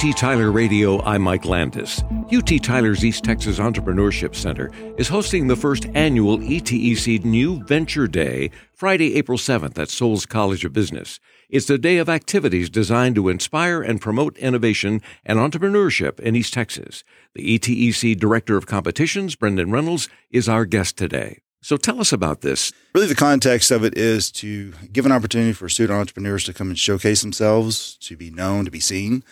UT Tyler Radio, I'm Mike Landis. UT Tyler's East Texas Entrepreneurship Center is hosting the first annual ETEC New Venture Day, Friday, April 7th at Soules College of Business. It's a day of activities designed to inspire and promote innovation and entrepreneurship in East Texas. The ETEC Director of Competitions, Brendan Reynolds, is our guest today. So tell us about this. Really, the context of it is to give an opportunity for student entrepreneurs to come and showcase themselves, to be known, to be seen.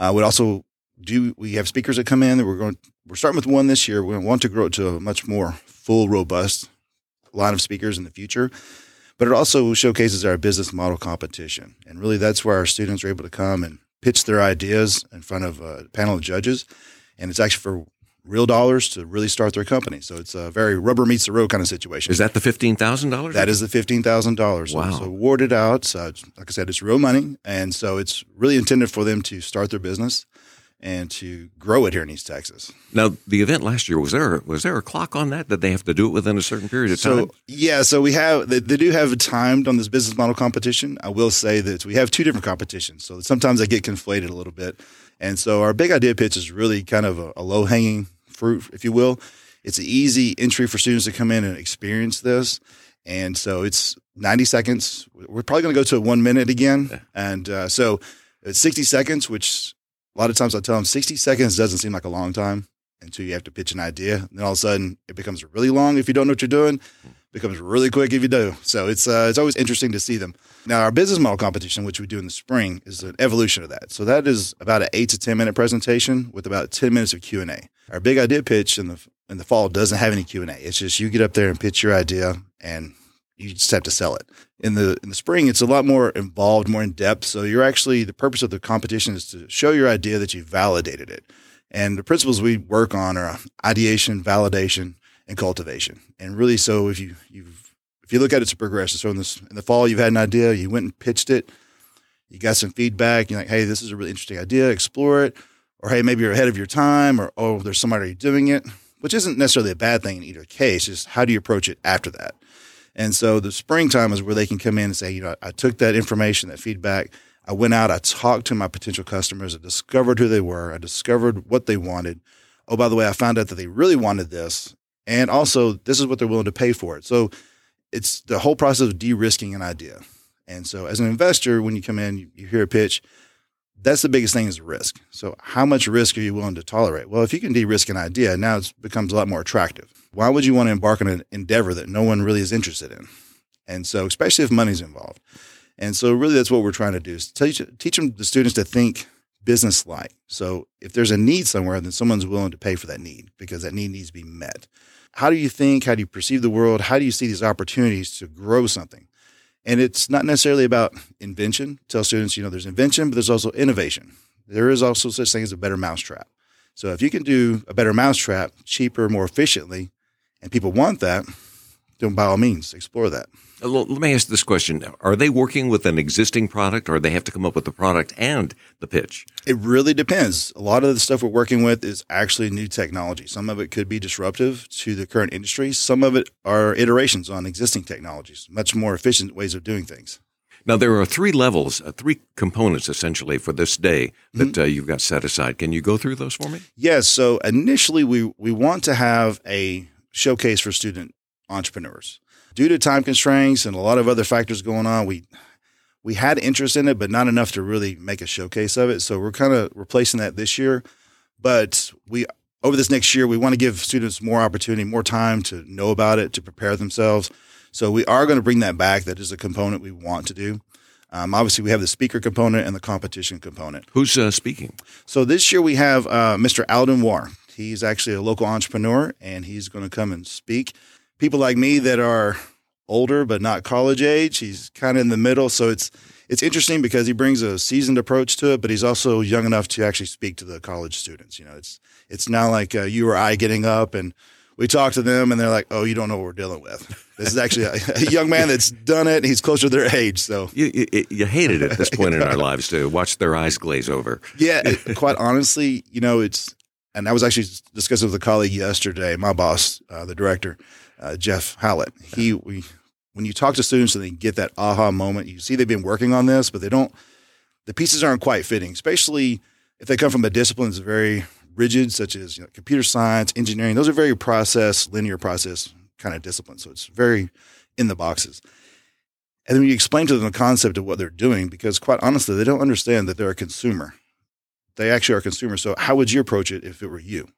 Uh, we also do we have speakers that come in that we're going we're starting with one this year. We want to grow it to a much more full, robust line of speakers in the future. But it also showcases our business model competition. And really that's where our students are able to come and pitch their ideas in front of a panel of judges. And it's actually for real dollars to really start their company. So it's a very rubber meets the road kind of situation. Is that the fifteen thousand dollars? That is the fifteen thousand dollars. Wow! It's awarded out. So like I said, it's real money, and so it's really intended for them to start their business and to grow it here in East Texas. Now, the event last year was there was there a clock on that that they have to do it within a certain period of time? So yeah, so we have they, they do have it timed on this business model competition. I will say that we have two different competitions, so sometimes I get conflated a little bit. And so our big idea pitch is really kind of a, a low hanging fruit, if you will. It's an easy entry for students to come in and experience this. And so it's 90 seconds. We're probably going to go to one minute again. And uh, so it's 60 seconds, which a lot of times I tell them 60 seconds doesn't seem like a long time until you have to pitch an idea. And then all of a sudden it becomes really long if you don't know what you're doing. It becomes really quick if you do. So it's uh, it's always interesting to see them. Now our business model competition, which we do in the spring, is an evolution of that. So that is about an eight to 10 minute presentation with about 10 minutes of Q and A. Our big idea pitch in the in the fall doesn't have any Q and A. It's just you get up there and pitch your idea and you just have to sell it. In the in the spring, it's a lot more involved, more in depth. So you're actually the purpose of the competition is to show your idea that you validated it. And the principles we work on are ideation, validation, and cultivation. And really, so if you you if you look at it, it's a progression. So in this in the fall, you've had an idea, you went and pitched it, you got some feedback. You're like, hey, this is a really interesting idea. Explore it, or hey, maybe you're ahead of your time, or oh, there's somebody doing it, which isn't necessarily a bad thing in either case. Just how do you approach it after that? And so the springtime is where they can come in and say, you know, I took that information, that feedback. I went out, I talked to my potential customers, I discovered who they were, I discovered what they wanted. Oh, by the way, I found out that they really wanted this. And also, this is what they're willing to pay for it. So it's the whole process of de risking an idea. And so, as an investor, when you come in, you, you hear a pitch, that's the biggest thing is risk. So, how much risk are you willing to tolerate? Well, if you can de risk an idea, now it becomes a lot more attractive why would you want to embark on an endeavor that no one really is interested in? And so, especially if money's involved. And so, really, that's what we're trying to do is teach, teach them, the students to think business like. So, if there's a need somewhere, then someone's willing to pay for that need because that need needs to be met. How do you think? How do you perceive the world? How do you see these opportunities to grow something? And it's not necessarily about invention. Tell students, you know, there's invention, but there's also innovation. There is also such thing as a better mousetrap. So if you can do a better mousetrap cheaper, more efficiently, and people want that, then by all means, explore that. Uh, let me ask this question. Are they working with an existing product or do they have to come up with the product and the pitch? It really depends. A lot of the stuff we're working with is actually new technology. Some of it could be disruptive to the current industry. Some of it are iterations on existing technologies, much more efficient ways of doing things. Now, there are three levels, uh, three components essentially for this day that mm-hmm. uh, you've got set aside. Can you go through those for me? Yes. So initially, we, we want to have a showcase for student entrepreneurs. Due to time constraints and a lot of other factors going on, we we had interest in it, but not enough to really make a showcase of it. So we're kind of replacing that this year. But we over this next year, we want to give students more opportunity, more time to know about it, to prepare themselves. So we are going to bring that back. That is a component we want to do. Um, obviously, we have the speaker component and the competition component. Who's uh, speaking? So this year we have uh, Mr. Alden War. He's actually a local entrepreneur and he's going to come and speak. People like me that are older but not college age, he's kind of in the middle. So it's it's interesting because he brings a seasoned approach to it, but he's also young enough to actually speak to the college students. You know, it's it's not like uh, you or I getting up and we talk to them and they're like, "Oh, you don't know what we're dealing with." This is actually a, a young man that's done it. he's closer to their age, so you, you, you hate it at this point in our lives to watch their eyes glaze over. Yeah, quite honestly, you know, it's and I was actually discussing with a colleague yesterday, my boss, uh, the director, uh, Jeff Hallett. He, we, when you talk to students and they get that aha moment, you see they've been working on this, but they don't, the pieces aren't quite fitting, especially if they come from a discipline that's very rigid, such as you know, computer science, engineering, those are very process, linear process kind of disciplines. So it's very in the boxes. And then you explain to them the concept of what they're doing, because quite honestly, they don't understand that they're a consumer. They actually are a consumer. So how would you approach it if it were you?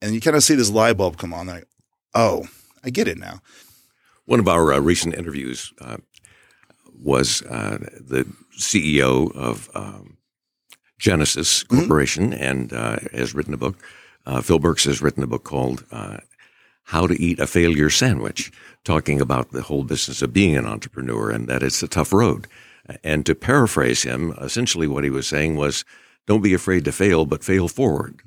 And you kind of see this light bulb come on. Like, oh, I get it now. One of our uh, recent interviews uh, was uh, the CEO of um, Genesis mm-hmm. Corporation mm-hmm. and uh, has written a book. Uh, Phil Burks has written a book called uh, How to Eat a Failure Sandwich, talking about the whole business of being an entrepreneur and that it's a tough road. And to paraphrase him, essentially what he was saying was, don't be afraid to fail, but fail forward.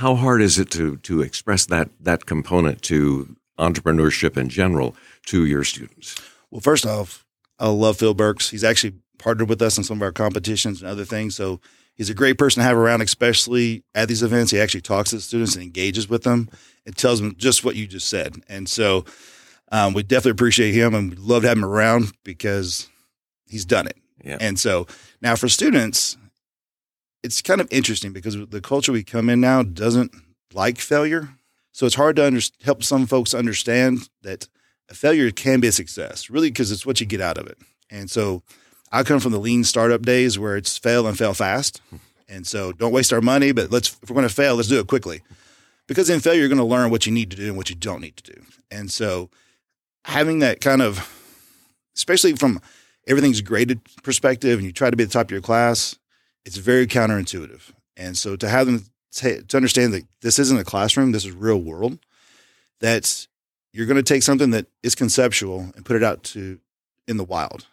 How hard is it to to express that that component to entrepreneurship in general to your students? Well, first off, I love Phil Burks. He's actually partnered with us in some of our competitions and other things. So he's a great person to have around, especially at these events. He actually talks to the students and engages with them and tells them just what you just said. And so um, we definitely appreciate him and we love to have him around because he's done it. Yeah. And so now for students, it's kind of interesting because the culture we come in now doesn't like failure. So it's hard to under, help some folks understand that a failure can be a success, really, because it's what you get out of it. And so I come from the lean startup days where it's fail and fail fast. And so don't waste our money, but let's, if we're going to fail, let's do it quickly. Because in failure, you're going to learn what you need to do and what you don't need to do. And so having that kind of, especially from everything's graded perspective and you try to be the top of your class, it's very counterintuitive. And so to have them t- to understand that this isn't a classroom, this is real world, that you're going to take something that is conceptual and put it out to in the wild.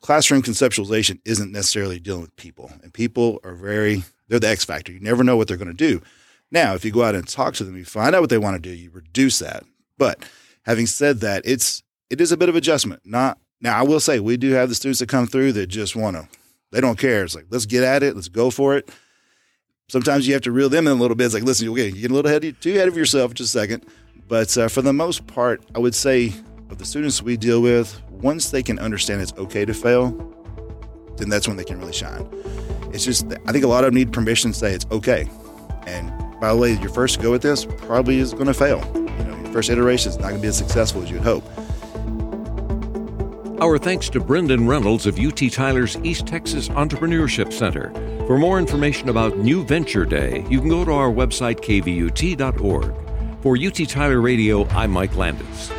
Classroom conceptualization isn't necessarily dealing with people, and people are very they're the X factor. You never know what they're going to do. Now, if you go out and talk to them, you find out what they want to do, you reduce that. But having said that, it's it is a bit of adjustment. Not now, I will say we do have the students that come through that just want to they don't care. It's like, let's get at it. Let's go for it. Sometimes you have to reel them in a little bit. It's like, listen, okay, you get a little ahead, too ahead of yourself just a second. But uh, for the most part, I would say of the students we deal with, once they can understand it's okay to fail, then that's when they can really shine. It's just, I think a lot of them need permission to say it's okay. And by the way, your first go at this probably is going to fail. You know, your first iteration is not going to be as successful as you'd hope. Our thanks to Brendan Reynolds of UT Tyler's East Texas Entrepreneurship Center. For more information about New Venture Day, you can go to our website, kvut.org. For UT Tyler Radio, I'm Mike Landis.